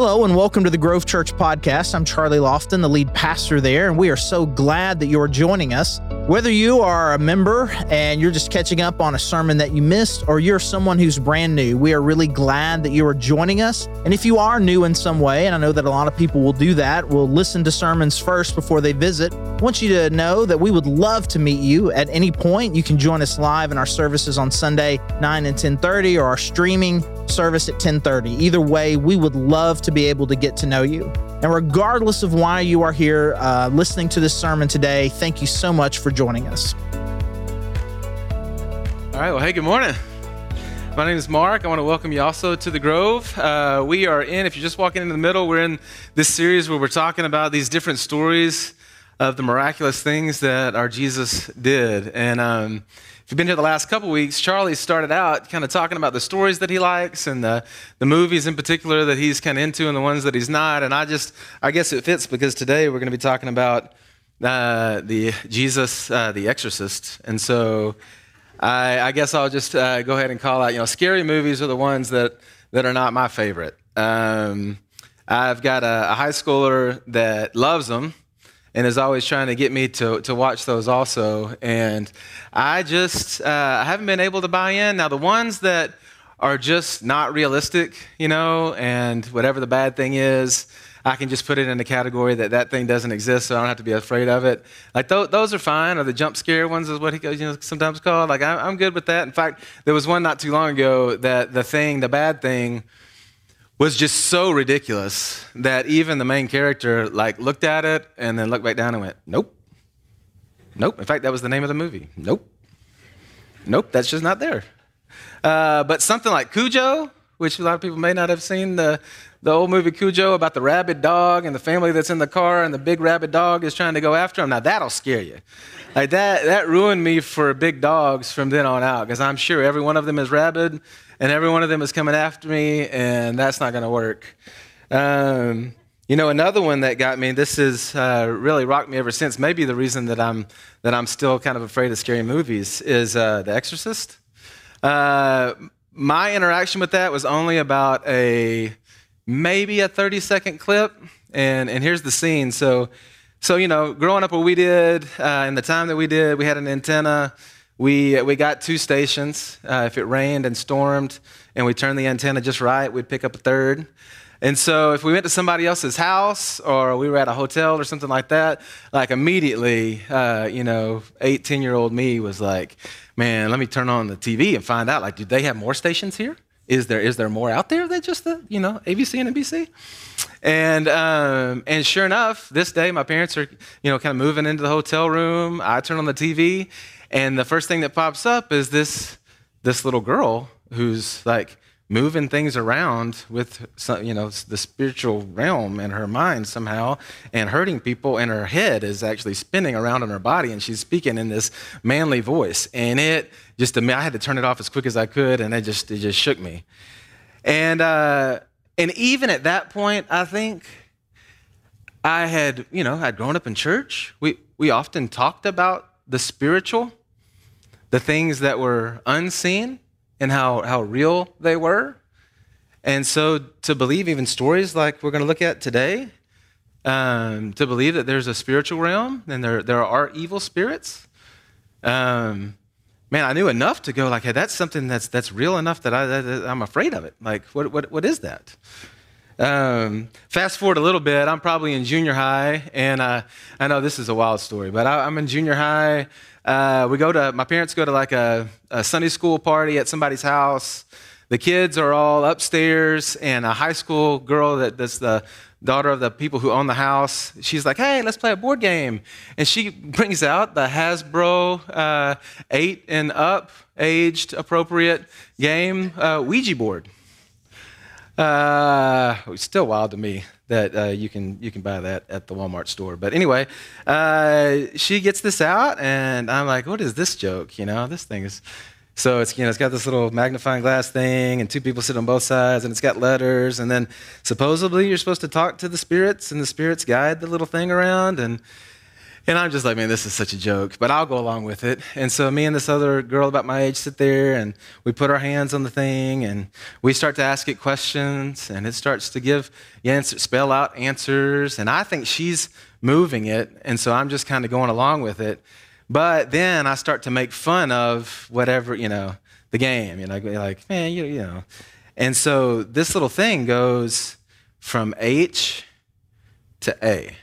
Hello and welcome to the Grove Church podcast. I'm Charlie Lofton, the lead pastor there, and we are so glad that you're joining us. Whether you are a member and you're just catching up on a sermon that you missed, or you're someone who's brand new, we are really glad that you are joining us. And if you are new in some way, and I know that a lot of people will do that, will listen to sermons first before they visit, I want you to know that we would love to meet you at any point. You can join us live in our services on Sunday, 9 and 10:30, or our streaming service at 10:30. Either way, we would love to be able to get to know you. And regardless of why you are here uh, listening to this sermon today, thank you so much for joining us. All right. Well, hey, good morning. My name is Mark. I want to welcome you also to the Grove. Uh, we are in, if you're just walking in the middle, we're in this series where we're talking about these different stories of the miraculous things that our Jesus did. And um, if you've been here the last couple weeks, Charlie started out kind of talking about the stories that he likes and the, the movies in particular that he's kind of into and the ones that he's not. And I just, I guess it fits because today we're going to be talking about uh, the Jesus, uh, the Exorcist. And so I, I guess I'll just uh, go ahead and call out, you know, scary movies are the ones that, that are not my favorite. Um, I've got a, a high schooler that loves them and is always trying to get me to, to watch those also. And I just uh, I haven't been able to buy in. Now, the ones that are just not realistic, you know, and whatever the bad thing is, I can just put it in the category that that thing doesn't exist, so I don't have to be afraid of it. Like th- those are fine, or the jump scare ones is what he goes, you know sometimes called. Like I- I'm good with that. In fact, there was one not too long ago that the thing, the bad thing, was just so ridiculous that even the main character like looked at it and then looked back down and went, "Nope, nope." In fact, that was the name of the movie. Nope, nope. That's just not there. Uh, but something like Cujo, which a lot of people may not have seen the the old movie Cujo about the rabid dog and the family that's in the car and the big rabid dog is trying to go after him. Now that'll scare you. Like that that ruined me for big dogs from then on out because I'm sure every one of them is rabid and every one of them is coming after me, and that's not going to work. Um, you know, another one that got me. This has uh, really rocked me ever since. Maybe the reason that I'm that I'm still kind of afraid of scary movies is uh, The Exorcist. Uh, my interaction with that was only about a maybe a 30 second clip, and and here's the scene. So, so you know, growing up, what we did uh, in the time that we did, we had an antenna we, we got two stations. Uh, if it rained and stormed and we turned the antenna just right, we'd pick up a third. And so if we went to somebody else's house or we were at a hotel or something like that, like immediately, uh, you know, 18 year old me was like, man, let me turn on the TV and find out, like, do they have more stations here? Is there, is there more out there than just the, you know, ABC and NBC? And, um, and sure enough, this day my parents are, you know, kind of moving into the hotel room. I turn on the TV and the first thing that pops up is this, this little girl who's like moving things around with some, you know the spiritual realm in her mind somehow and hurting people and her head is actually spinning around in her body and she's speaking in this manly voice. And it just i had to turn it off as quick as i could and it just it just shook me. And uh, and even at that point i think i had you know i'd grown up in church. We we often talked about the spiritual the things that were unseen and how, how real they were. And so to believe even stories like we're going to look at today, um, to believe that there's a spiritual realm and there, there are evil spirits, um, man, I knew enough to go like, hey, that's something that's, that's real enough that, I, that I'm afraid of it. Like, what, what, what is that? Um, fast forward a little bit, I'm probably in junior high, and uh, I know this is a wild story, but I, am in junior high. Uh, we go to, my parents go to like a, a Sunday school party at somebody's house. The kids are all upstairs, and a high school girl that, that's the daughter of the people who own the house, she's like, hey, let's play a board game. And she brings out the Hasbro uh, 8 and up, aged appropriate game, uh, Ouija board. Uh, it's still wild to me that uh, you can you can buy that at the Walmart store. But anyway, uh, she gets this out, and I'm like, "What is this joke? You know, this thing is." So it's you know it's got this little magnifying glass thing, and two people sit on both sides, and it's got letters, and then supposedly you're supposed to talk to the spirits, and the spirits guide the little thing around, and And I'm just like, man, this is such a joke, but I'll go along with it. And so me and this other girl about my age sit there and we put our hands on the thing and we start to ask it questions and it starts to give answer, spell out answers. And I think she's moving it. And so I'm just kind of going along with it. But then I start to make fun of whatever, you know, the game. You know, like, man, you, you know. And so this little thing goes from H to A.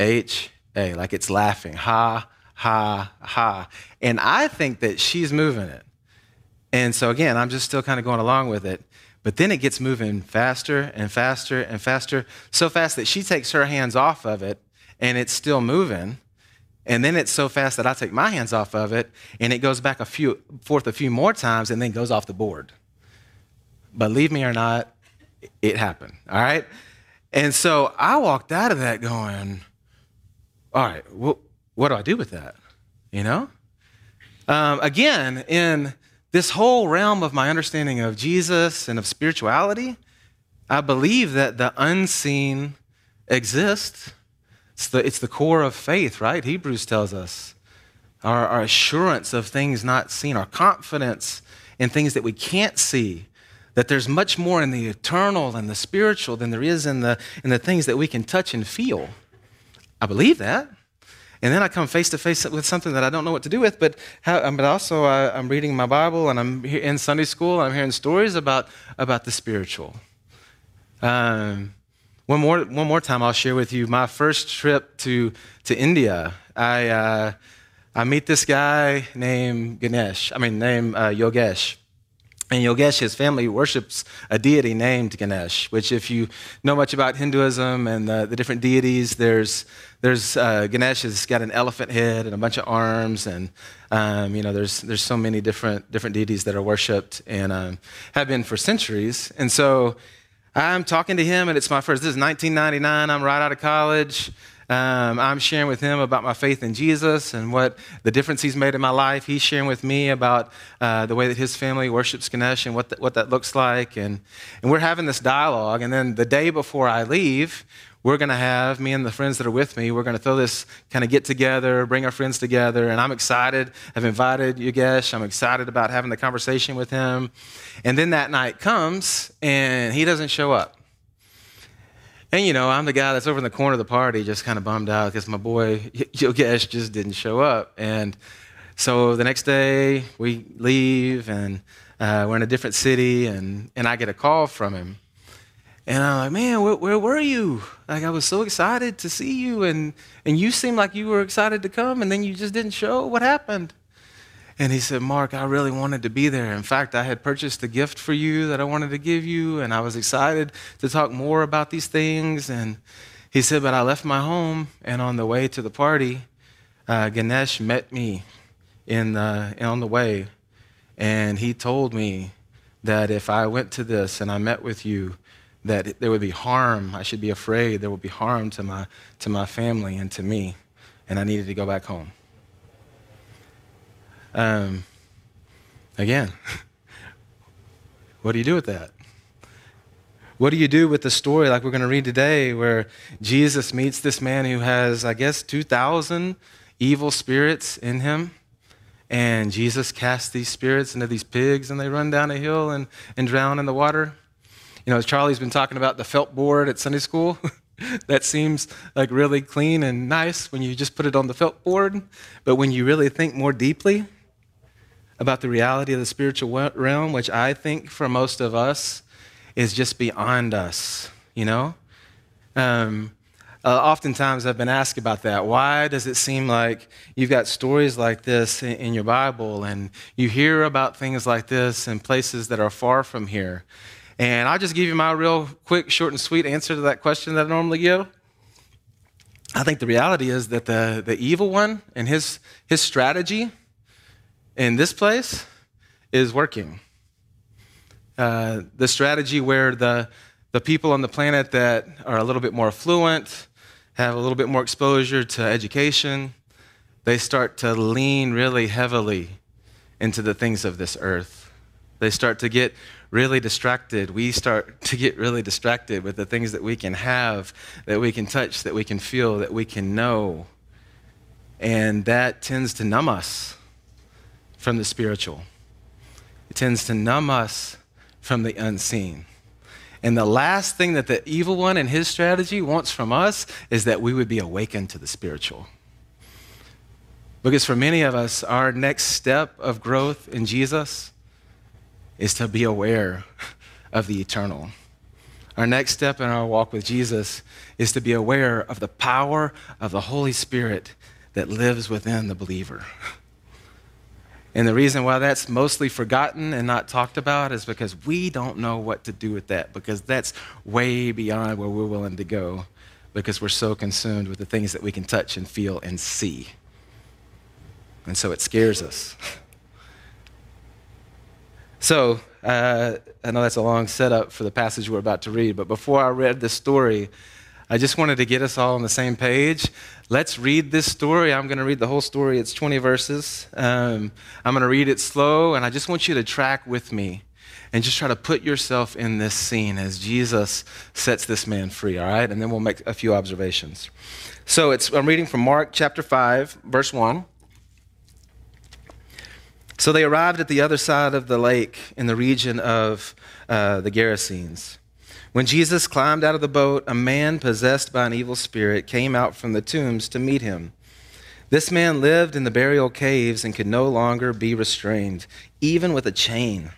H, A, like it's laughing. Ha, ha, ha. And I think that she's moving it. And so again, I'm just still kind of going along with it. But then it gets moving faster and faster and faster, so fast that she takes her hands off of it and it's still moving. And then it's so fast that I take my hands off of it and it goes back a few forth a few more times and then goes off the board. Believe me or not, it happened. All right? And so I walked out of that going, all right, well, what do I do with that? You know? Um, again, in this whole realm of my understanding of Jesus and of spirituality, I believe that the unseen exists. It's the, it's the core of faith, right? Hebrews tells us. Our, our assurance of things not seen, our confidence in things that we can't see, that there's much more in the eternal and the spiritual than there is in the, in the things that we can touch and feel. I believe that. And then I come face to face with something that I don't know what to do with, but, how, um, but also I, am reading my Bible and I'm in Sunday school and I'm hearing stories about, about the spiritual. Um, one, more, one more time, I'll share with you my first trip to, to India. I, uh, I meet this guy named Ganesh, I mean, named uh, Yogesh. And Yogesh, his family worships a deity named Ganesh, which, if you know much about Hinduism and the, the different deities, there's, there's uh, Ganesh has got an elephant head and a bunch of arms, and um, you know, there's, there's so many different, different deities that are worshipped and um, have been for centuries. And so I'm talking to him, and it's my first, this is 1999, I'm right out of college. Um, I'm sharing with him about my faith in Jesus and what the difference he's made in my life. He's sharing with me about uh, the way that his family worships Ganesh and what, the, what that looks like. And, and we're having this dialogue. And then the day before I leave, we're going to have, me and the friends that are with me, we're going to throw this kind of get together, bring our friends together. And I'm excited. I've invited Yogesh. I'm excited about having the conversation with him. And then that night comes and he doesn't show up. And you know, I'm the guy that's over in the corner of the party, just kind of bummed out because my boy Yogesh just didn't show up. And so the next day we leave, and uh, we're in a different city, and and I get a call from him, and I'm like, man, where, where were you? Like I was so excited to see you, and and you seemed like you were excited to come, and then you just didn't show. What happened? And he said, Mark, I really wanted to be there. In fact, I had purchased a gift for you that I wanted to give you, and I was excited to talk more about these things. And he said, But I left my home, and on the way to the party, uh, Ganesh met me in the, on the way, and he told me that if I went to this and I met with you, that there would be harm. I should be afraid there would be harm to my, to my family and to me, and I needed to go back home. Um, again, what do you do with that? What do you do with the story like we're going to read today where Jesus meets this man who has, I guess, 2,000 evil spirits in him? And Jesus casts these spirits into these pigs and they run down a hill and, and drown in the water. You know, as Charlie's been talking about the felt board at Sunday school. that seems like really clean and nice when you just put it on the felt board. But when you really think more deeply, about the reality of the spiritual realm, which I think for most of us is just beyond us, you know? Um, uh, oftentimes I've been asked about that. Why does it seem like you've got stories like this in, in your Bible and you hear about things like this in places that are far from here? And I'll just give you my real quick, short, and sweet answer to that question that I normally give. I think the reality is that the, the evil one and his, his strategy in this place is working. Uh, the strategy where the, the people on the planet that are a little bit more affluent, have a little bit more exposure to education, they start to lean really heavily into the things of this earth. They start to get really distracted. We start to get really distracted with the things that we can have, that we can touch, that we can feel, that we can know. And that tends to numb us from the spiritual, it tends to numb us from the unseen. And the last thing that the evil one and his strategy wants from us is that we would be awakened to the spiritual. Because for many of us, our next step of growth in Jesus is to be aware of the eternal. Our next step in our walk with Jesus is to be aware of the power of the Holy Spirit that lives within the believer. And the reason why that's mostly forgotten and not talked about is because we don't know what to do with that, because that's way beyond where we're willing to go, because we're so consumed with the things that we can touch and feel and see. And so it scares us. So, uh, I know that's a long setup for the passage we're about to read, but before I read this story, I just wanted to get us all on the same page. Let's read this story. I'm going to read the whole story. It's 20 verses. Um, I'm going to read it slow, and I just want you to track with me and just try to put yourself in this scene as Jesus sets this man free, all right? And then we'll make a few observations. So it's, I'm reading from Mark chapter 5, verse 1. So they arrived at the other side of the lake in the region of uh, the Gerasenes. When Jesus climbed out of the boat, a man possessed by an evil spirit came out from the tombs to meet him. This man lived in the burial caves and could no longer be restrained, even with a chain.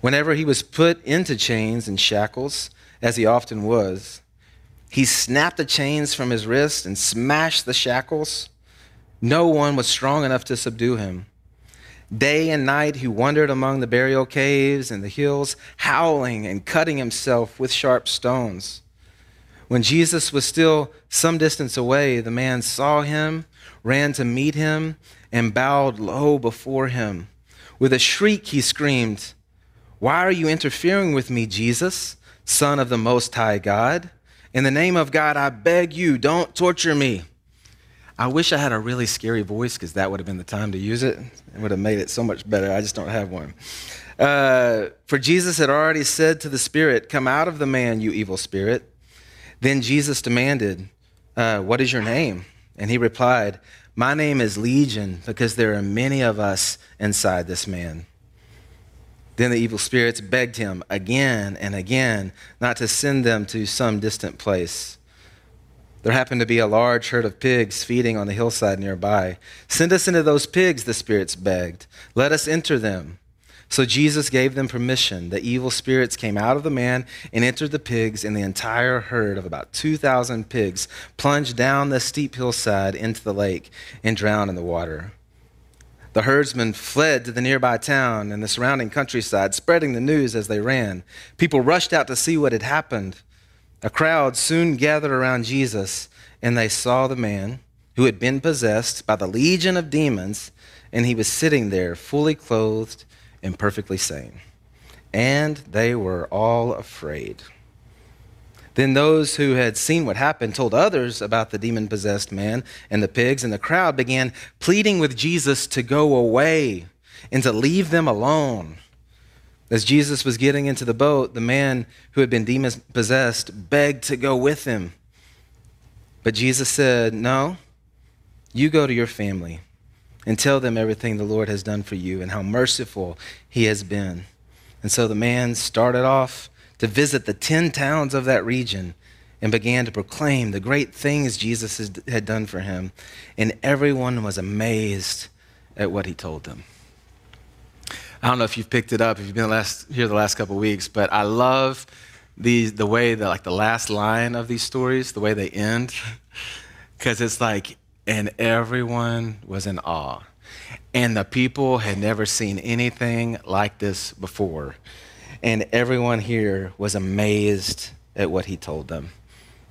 Whenever he was put into chains and shackles, as he often was, he snapped the chains from his wrists and smashed the shackles. No one was strong enough to subdue him. Day and night he wandered among the burial caves and the hills, howling and cutting himself with sharp stones. When Jesus was still some distance away, the man saw him, ran to meet him, and bowed low before him. With a shriek, he screamed, Why are you interfering with me, Jesus, Son of the Most High God? In the name of God, I beg you, don't torture me. I wish I had a really scary voice because that would have been the time to use it. It would have made it so much better. I just don't have one. Uh, for Jesus had already said to the spirit, Come out of the man, you evil spirit. Then Jesus demanded, uh, What is your name? And he replied, My name is Legion because there are many of us inside this man. Then the evil spirits begged him again and again not to send them to some distant place. There happened to be a large herd of pigs feeding on the hillside nearby. Send us into those pigs, the spirits begged. Let us enter them. So Jesus gave them permission. The evil spirits came out of the man and entered the pigs, and the entire herd of about 2,000 pigs plunged down the steep hillside into the lake and drowned in the water. The herdsmen fled to the nearby town and the surrounding countryside, spreading the news as they ran. People rushed out to see what had happened. A crowd soon gathered around Jesus, and they saw the man who had been possessed by the legion of demons, and he was sitting there fully clothed and perfectly sane. And they were all afraid. Then those who had seen what happened told others about the demon possessed man and the pigs, and the crowd began pleading with Jesus to go away and to leave them alone. As Jesus was getting into the boat, the man who had been demon possessed begged to go with him. But Jesus said, No, you go to your family and tell them everything the Lord has done for you and how merciful he has been. And so the man started off to visit the 10 towns of that region and began to proclaim the great things Jesus had done for him. And everyone was amazed at what he told them. I don't know if you've picked it up, if you've been last, here the last couple of weeks, but I love the, the way that, like, the last line of these stories, the way they end, because it's like, and everyone was in awe. And the people had never seen anything like this before. And everyone here was amazed at what he told them.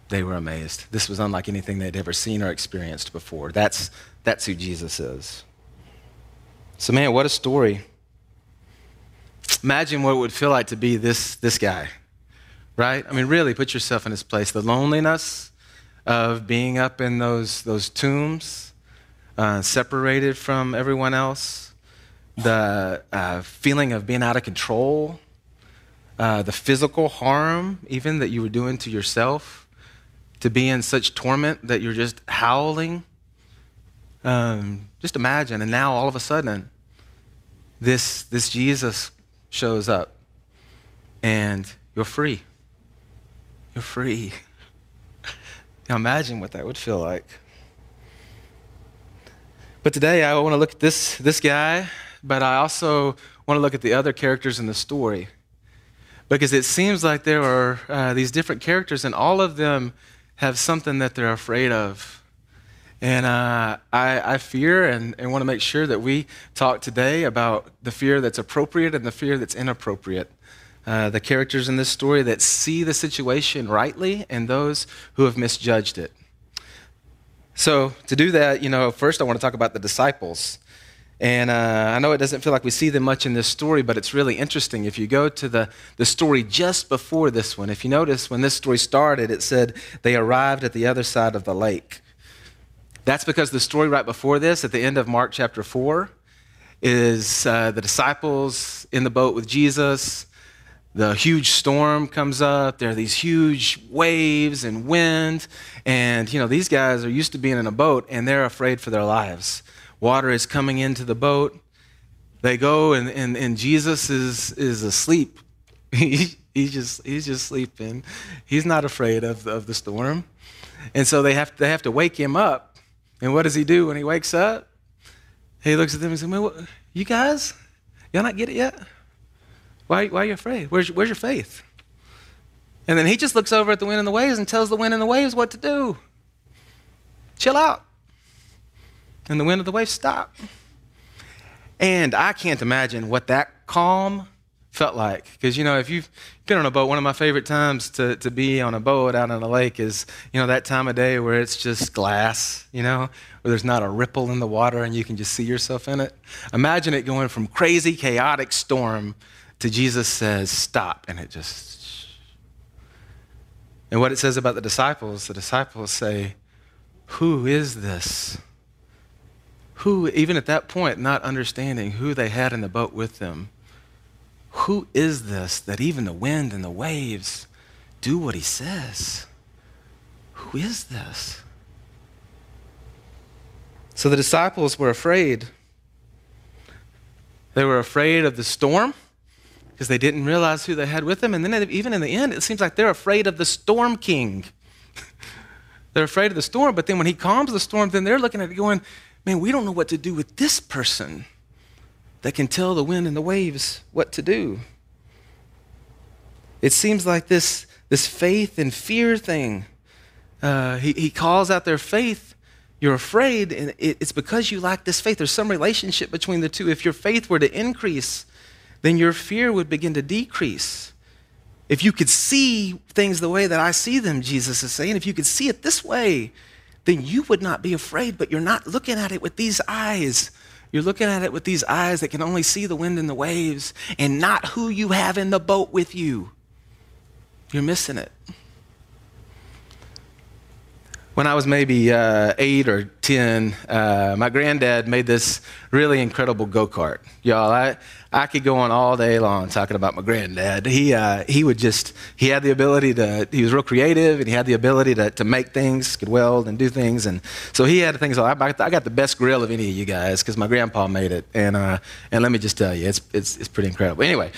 They were amazed. This was unlike anything they'd ever seen or experienced before. That's, that's who Jesus is. So, man, what a story. Imagine what it would feel like to be this, this guy, right? I mean, really put yourself in his place. The loneliness of being up in those, those tombs, uh, separated from everyone else, the uh, feeling of being out of control, uh, the physical harm, even that you were doing to yourself. to be in such torment that you're just howling? Um, just imagine. And now all of a sudden, this, this Jesus shows up and you're free. You're free. Now imagine what that would feel like. But today I want to look at this, this guy, but I also want to look at the other characters in the story. Because it seems like there are uh, these different characters, and all of them have something that they're afraid of. And uh, I, I, fear and, and want to make sure that we talk today about the fear that's appropriate and the fear that's inappropriate. Uh, the characters in this story that see the situation rightly and those who have misjudged it. So, to do that, you know, first I want to talk about the disciples. And uh, I know it doesn't feel like we see them much in this story, but it's really interesting. If you go to the, the story just before this one, if you notice when this story started, it said they arrived at the other side of the lake. That's because the story right before this, at the end of Mark chapter 4, is uh, the disciples in the boat with Jesus. The huge storm comes up. There are these huge waves and wind. And you know these guys are used to being in a boat and they're afraid for their lives. Water is coming into the boat. They go and, and, and jesus is, is asleep. He, he's, just, he's just sleeping. He's not afraid of, of the storm. And so they have, they have to wake him up and what does he do when he wakes up he looks at them and says well, you guys y'all not get it yet why, why are you afraid? Where's, where's your faith? And then he just looks over at the wind and the waves and tells the wind and the waves what to do. Chill out. And the wind and the waves stop. And I can't imagine what that calm felt like. Because, you know, if you've been on a boat, one of my favorite times to, to be on a boat out on a lake is, you know, that time of day where it's just glass, you know, where there's not a ripple in the water and you can just see yourself in it. Imagine it going from crazy, chaotic storm to Jesus says, stop. And it just. And what it says about the disciples, the disciples say, Who is this? Who, even at that point, not understanding who they had in the boat with them, who is this that even the wind and the waves do what he says? Who is this? So the disciples were afraid. They were afraid of the storm because they didn't realize who they had with them. And then, even in the end, it seems like they're afraid of the storm king. they're afraid of the storm, but then when he calms the storm, then they're looking at it going, man, we don't know what to do with this person that can tell the wind and the waves what to do. It seems like this, this faith and fear thing. Uh, he, he calls out their faith. You're afraid, and it, it's because you lack this faith. There's some relationship between the two. If your faith were to increase, then your fear would begin to decrease. If you could see things the way that I see them, Jesus is saying, if you could see it this way, then you would not be afraid, but you're not looking at it with these eyes. You're looking at it with these eyes that can only see the wind and the waves and not who you have in the boat with you. You're missing it. When I was maybe uh, eight or 10, uh, my granddad made this really incredible go kart. Y'all, I, I could go on all day long talking about my granddad. He, uh, he would just, he had the ability to, he was real creative and he had the ability to, to make things, could weld and do things. And so he had things, I, I got the best grill of any of you guys because my grandpa made it. And, uh, and let me just tell you, it's, it's, it's pretty incredible. Anyway,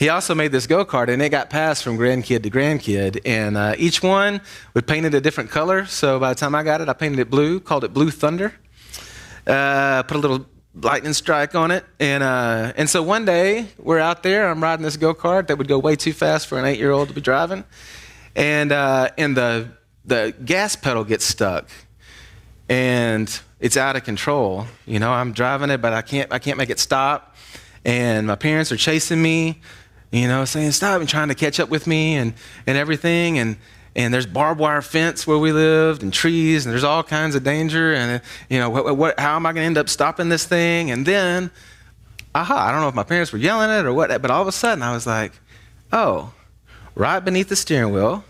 he also made this go kart, and it got passed from grandkid to grandkid. And uh, each one would paint it a different color. So by the time I got it, I painted it blue, called it Blue Thunder. Uh, put a little lightning strike on it. And, uh, and so one day we're out there, I'm riding this go kart that would go way too fast for an eight year old to be driving. And, uh, and the, the gas pedal gets stuck and it's out of control. You know, I'm driving it, but I can't, I can't make it stop. And my parents are chasing me, you know, saying, stop and trying to catch up with me and, and everything. And, and there's barbed wire fence where we lived and trees and there's all kinds of danger. And you know what, what, how am i going to end up stopping this thing? And then aha i don't know if my parents were yelling it or what but all of a sudden i was like oh right beneath the steering wheel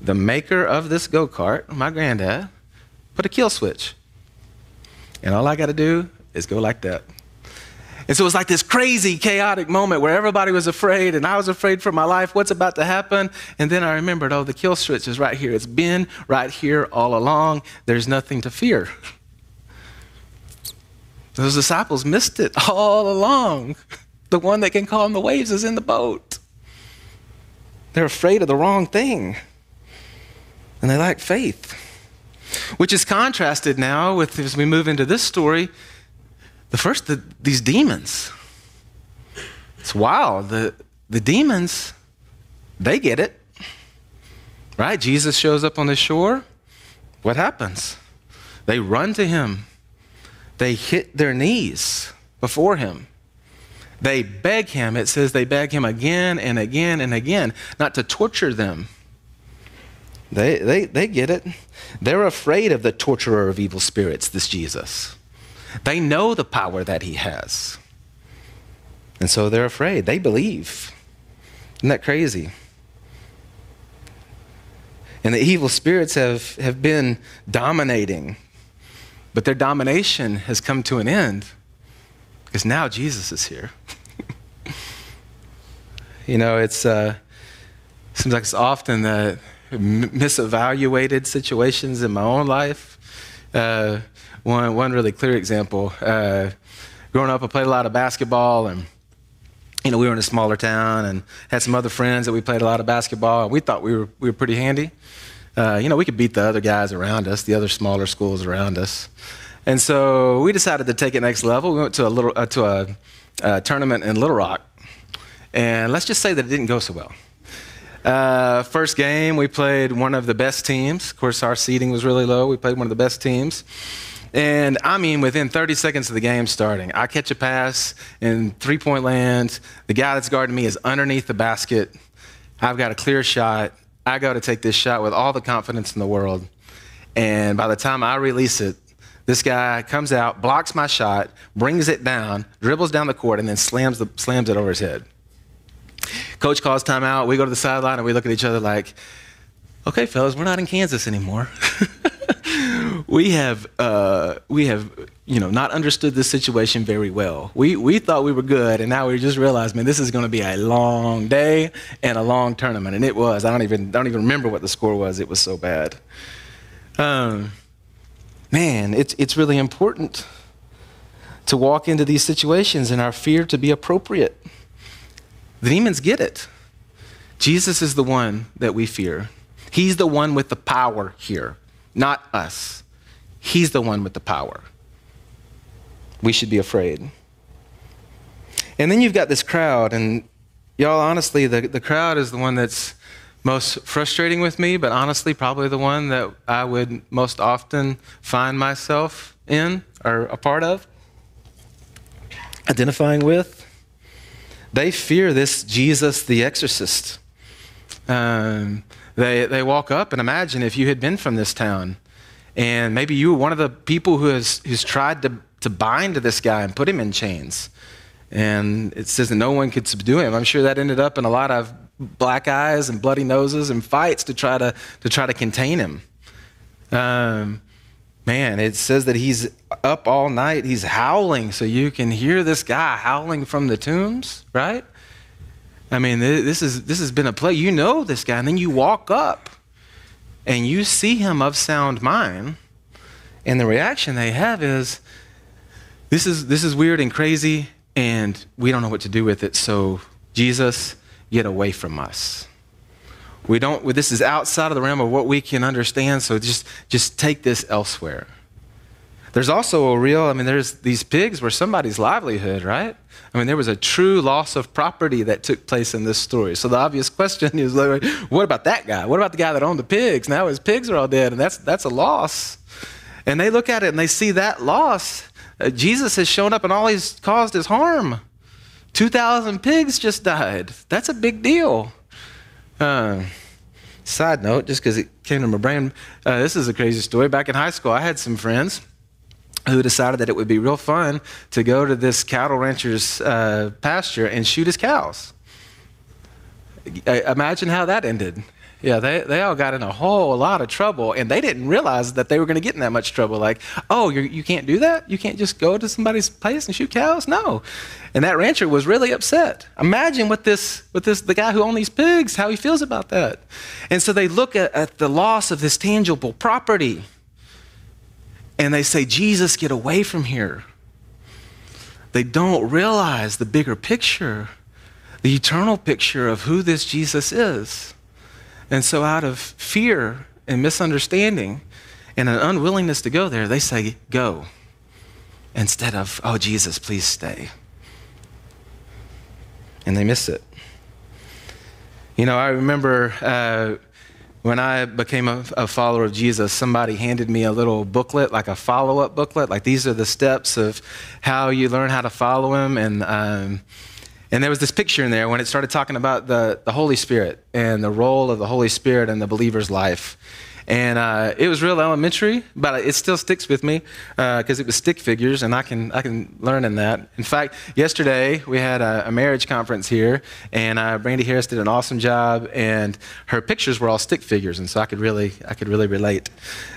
the maker of this go-kart my granddad put a kill switch. And all i got to do is go like that And so it was like this crazy, chaotic moment where everybody was afraid and I was afraid for my life. What's about to happen? And then I remembered, oh, the kill switch is right here. It's been right here all along. There's nothing to fear. Those disciples missed it all along. The one that can calm the waves is in the boat. They're afraid of the wrong thing, and they lack faith. Which is contrasted now with, as we move into this story, the first, the, these demons. It's wild. The, the demons, they get it. Right? Jesus shows up on the shore. What happens? They run to him. They hit their knees before him. They beg him. It says they beg him again and again and again, not to torture them. They, they, they get it. They're afraid of the torturer of evil spirits, this Jesus. They know the power that he has. And so they're afraid. They believe. Isn't that crazy? And the evil spirits have, have been dominating, but their domination has come to an end because now Jesus is here. you know, it's uh, seems like it's often the misevaluated situations in my own life. Uh, one, one really clear example. Uh, growing up, I played a lot of basketball, and you know, we were in a smaller town, and had some other friends that we played a lot of basketball, and we thought we were we were pretty handy. Uh, you know, we could beat the other guys around us, the other smaller schools around us, and so we decided to take it next level. We went to a little uh, to a, a tournament in Little Rock, and let's just say that it didn't go so well. Uh, first game, we played one of the best teams. Of course, our seeding was really low. We played one of the best teams. And I mean, within 30 seconds of the game starting, I catch a pass in three point land. The guy that's guarding me is underneath the basket. I've got a clear shot. I go to take this shot with all the confidence in the world. And by the time I release it, this guy comes out, blocks my shot, brings it down, dribbles down the court, and then slams, the, slams it over his head. Coach calls timeout. We go to the sideline and we look at each other like, okay, fellas, we're not in Kansas anymore. we have uh, we have you know not understood this situation very well. We we thought we were good, and now we just realized, man, this is going to be a long day and a long tournament, and it was. I don't even don't even remember what the score was. It was so bad. Um, man, it's it's really important to walk into these situations in our fear to be appropriate. The demons get it. Jesus is the one that we fear. He's the one with the power here, not us. He's the one with the power. We should be afraid. And then you've got this crowd, and y'all, honestly, the, the crowd is the one that's most frustrating with me, but honestly, probably the one that I would most often find myself in or a part of, identifying with. They fear this Jesus the exorcist. Um, they, they walk up and imagine if you had been from this town and maybe you were one of the people who has who's tried to, to bind this guy and put him in chains. And it says that no one could subdue him. I'm sure that ended up in a lot of black eyes and bloody noses and fights to try to, to try to contain him. Um, man, it says that he's up all night. He's howling, so you can hear this guy howling from the tombs, right? I mean, this is this has been a play. You know this guy, and then you walk up, and you see him of sound mind, and the reaction they have is, "This is this is weird and crazy, and we don't know what to do with it. So, Jesus, get away from us." We don't. This is outside of the realm of what we can understand. So just just take this elsewhere. There's also a real. I mean, there's these pigs were somebody's livelihood, right? I mean, there was a true loss of property that took place in this story. So the obvious question is, like, what about that guy? What about the guy that owned the pigs? Now his pigs are all dead, and that's that's a loss. And they look at it and they see that loss. Uh, Jesus has shown up, and all he's caused is harm. Two thousand pigs just died. That's a big deal. Uh, side note, just because it came to my brain, uh, this is a crazy story. Back in high school, I had some friends who decided that it would be real fun to go to this cattle rancher's uh, pasture and shoot his cows. Imagine how that ended. Yeah, they, they all got in a whole lot of trouble, and they didn't realize that they were going to get in that much trouble. Like, oh, you're, you can't do that? You can't just go to somebody's place and shoot cows? No. And that rancher was really upset. Imagine what this, what this, the guy who owned these pigs, how he feels about that. And so they look at, at the loss of this tangible property, and they say, Jesus, get away from here. They don't realize the bigger picture, the eternal picture of who this Jesus is. And so, out of fear and misunderstanding and an unwillingness to go there, they say, Go, instead of, Oh, Jesus, please stay. And they miss it. You know, I remember uh, when I became a, a, follower of Jesus, somebody handed me a little booklet, like a follow up booklet. Like, these are the steps of how you learn how to follow him. And, um, and there was this picture in there when it started talking about the, the Holy Spirit and the role of the Holy Spirit in the believer's life. And uh, it was real elementary, but it still sticks with me because uh, it was stick figures, and I can I can learn in that. In fact, yesterday we had a, a marriage conference here, and uh, Brandy Harris did an awesome job, and her pictures were all stick figures, and so I could really I could really relate.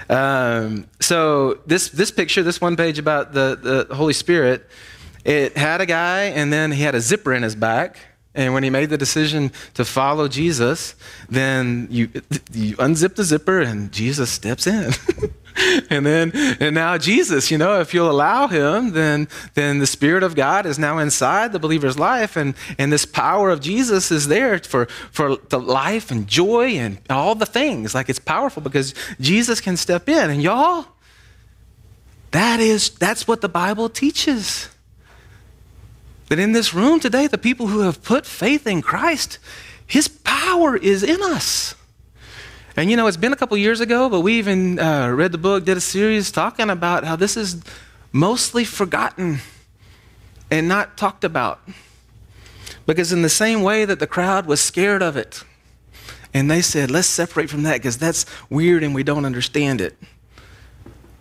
Um, so this this picture, this one page about the the Holy Spirit it had a guy, and then he had a zipper in his back. And when he made the decision to follow Jesus, then you, you unzip the zipper and Jesus steps in. and then and now Jesus, you know, if you'll allow him, then then the Spirit of God is now inside the believer's life, and and this power of Jesus is there for for the life and joy and all the things. Like it's powerful because Jesus can step in. And y'all, that is that's what the Bible teaches that in this room today, the people who have put faith in Christ, His power is in us. And you know, it's been a couple years ago, but we even uh, read the book, did a series talking about how this is mostly forgotten and not talked about. Because, in the same way that the crowd was scared of it, and they said, let's separate from that because that's weird and we don't understand it.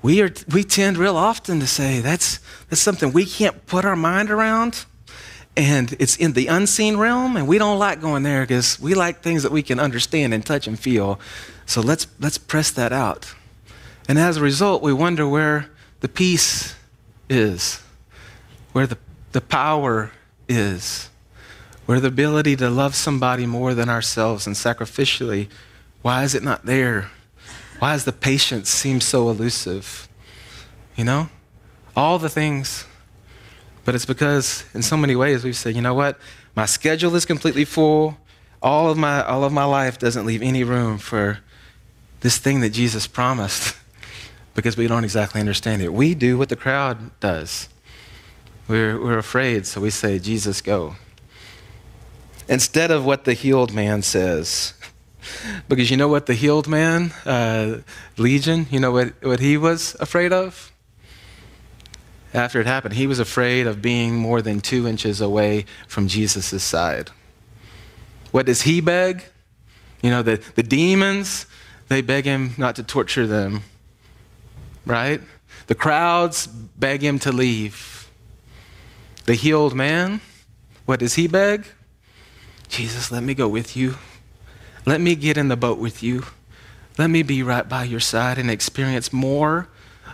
We, are, we tend real often to say that's, that's something we can't put our mind around and it's in the unseen realm and we don't like going there because we like things that we can understand and touch and feel. So let's let's press that out. And as a result we wonder where the peace is where the, the power is where the ability to love somebody more than ourselves and sacrificially why is it not there? Why does the patience seem so elusive? You know? All the things but it's because in so many ways we've said, you know what? My schedule is completely full. All of my, all of my life doesn't leave any room for this thing that Jesus promised because we don't exactly understand it. We do what the crowd does. We're, we're afraid, so we say, Jesus, go. Instead of what the healed man says. because you know what the healed man, uh, Legion, you know what, what he was afraid of? After it happened, he was afraid of being more than two inches away from Jesus' side. What does he beg? You know, the, the demons, they beg him not to torture them, right? The crowds beg him to leave. The healed man, what does he beg? Jesus, let me go with you. Let me get in the boat with you. Let me be right by your side and experience more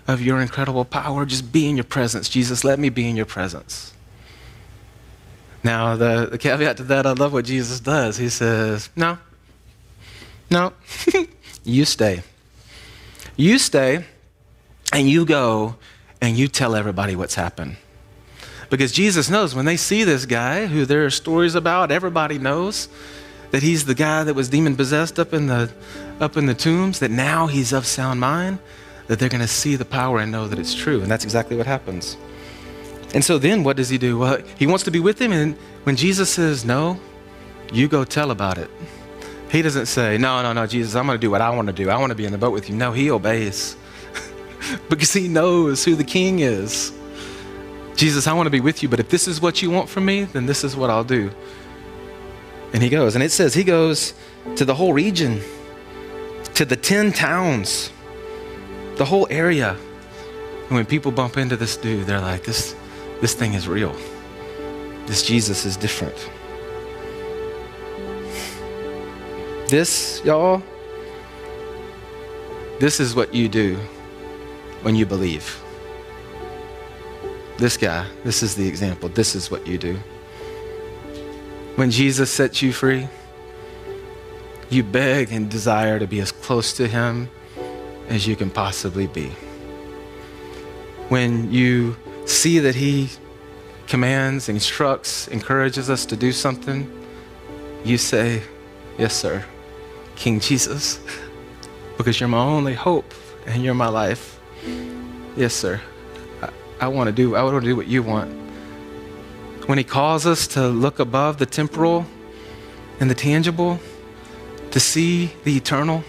of your incredible power. Just be in your presence. Jesus, let me be in your presence. Now, the, the caveat to that, I love what Jesus does. He says, No, no, you stay. You stay and you go and you tell everybody what's happened. Because Jesus knows when they see this guy who there are stories about, everybody knows that he's the guy that was demon possessed up in the up in the tombs, that now he's of sound mind that they're going to see the power and know that it's true. And that's exactly what happens. And so then what does he do? Well, he wants to be with him. And when Jesus says, No, you go tell about it. He doesn't say, No, no, no, Jesus, I'm going to do what I want to do. I want to be in the boat with you. No, he obeys because he knows who the king is. Jesus, I want to be with you, but if this is what you want from me, then this is what I'll do. And he goes. And it says he goes to the whole region, to the 10 towns the whole area. And when people bump into this dude, they're like, this, this thing is real. This Jesus is different. This, y'all, this is what you do when you believe. This guy, this is the example. This is what you do. When Jesus sets you free, you beg and desire to be as close to Him as you can possibly be. When you see that He commands, instructs, encourages us to do something, you say, Yes, sir, King Jesus, because you're my only hope and you're my life. Yes, sir. I, I want to do I want to do what you want. When he calls us to look above the temporal and the tangible, to see the eternal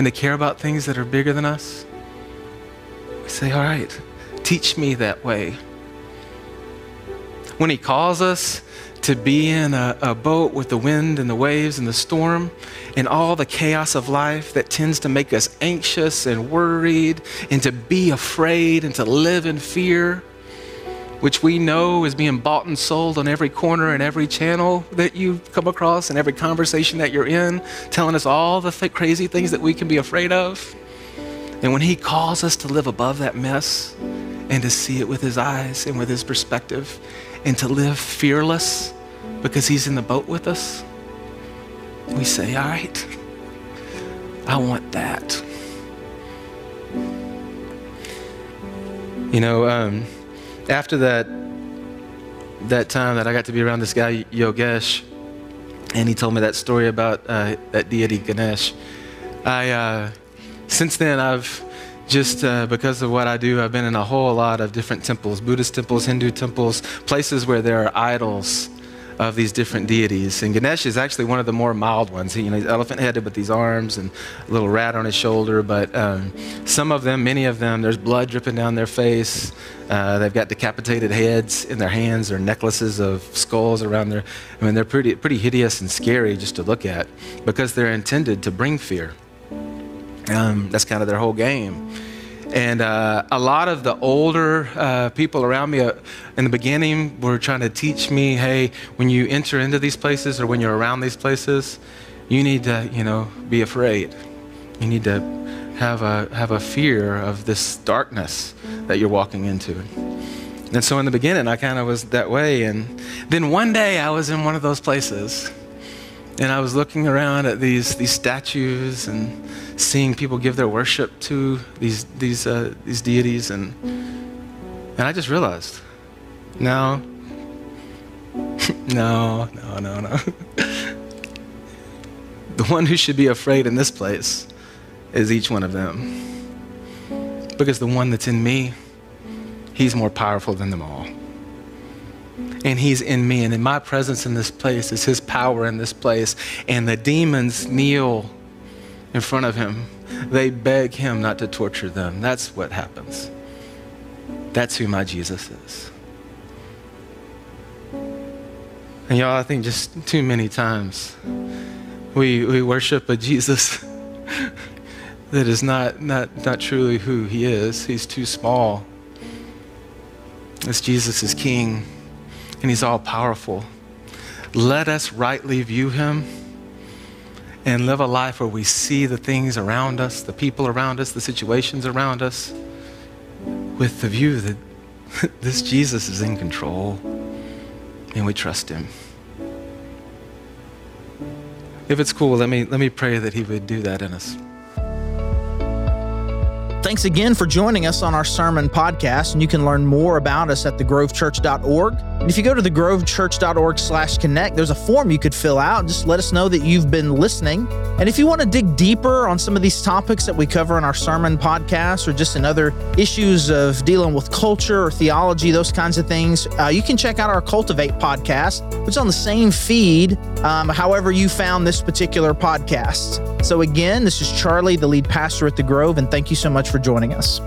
and to care about things that are bigger than us, we say, All right, teach me that way. When He calls us to be in a, a, boat with the wind and the waves and the storm and all the chaos of life that tends to make us anxious and worried and to be afraid and to live in fear, which we know is being bought and sold on every corner and every channel that you come across and every conversation that you're in, telling us all the th- crazy things that we can be afraid of. And when He calls us to live above that mess and to see it with His eyes and with His perspective and to live fearless because He's in the boat with us, we say, All right, I want that. You know, um, after that that time that I got to be around this guy Yogesh, and he told me that story about uh, that deity Ganesh. I uh, since then I've just uh, because of what I do, I've been in a whole lot of different temples, Buddhist temples, Hindu temples, places where there are idols of these different deities. And Ganesh is actually one of the more mild ones. He, you know, he's elephant headed with these arms and a little rat on his shoulder. But um, some of them, many of them, there's blood dripping down their face. Uh, they've got decapitated heads in their hands or necklaces of skulls around their. I mean, they're pretty, pretty hideous and scary just to look at because they're intended to bring fear. Um, that's kind of their whole game. And uh, a lot of the older uh, people around me uh, in the beginning were trying to teach me hey, when you enter into these places or when you're around these places, you need to, you know, be afraid. You need to have a, have a fear of this darkness that you're walking into. And so in the beginning, I kind of was that way. And then one day I was in one of those places and I was looking around at these, these statues and seeing people give their worship to these, these, uh, these deities. And, and I just realized, no, no, no, no, no. the one who should be afraid in this place is each one of them. Because the one that's in me, he's more powerful than them all and he's in me. And in my presence in this place is his power in this place. And the demons kneel in front of him. They beg him not to torture them. That's what happens. That's who my Jesus is. And y'all, I think just too many times we, we worship a Jesus that is not, not, not truly who he is. He's too small. This Jesus is king and He's all powerful. Let us rightly view Him and live a life where we see the things around us, the people around us, the situations around us, with the view that this Jesus is in control and we trust Him. If it's cool, let me, let me pray that He would do that in us. Thanks again for joining us on our sermon podcast, and you can learn more about us at thegrovechurch.org. And if you go to thegrovechurch.org slash connect, there's a form you could fill out. Just let us know that you've been listening. And if you want to dig deeper on some of these topics that we cover in our sermon podcast or just in other issues of dealing with culture or theology, those kinds of things, uh, you can check out our Cultivate podcast, which is on the same feed, um, however you found this particular podcast. So again, this is Charlie, the lead pastor at The Grove, and thank you so much for joining us.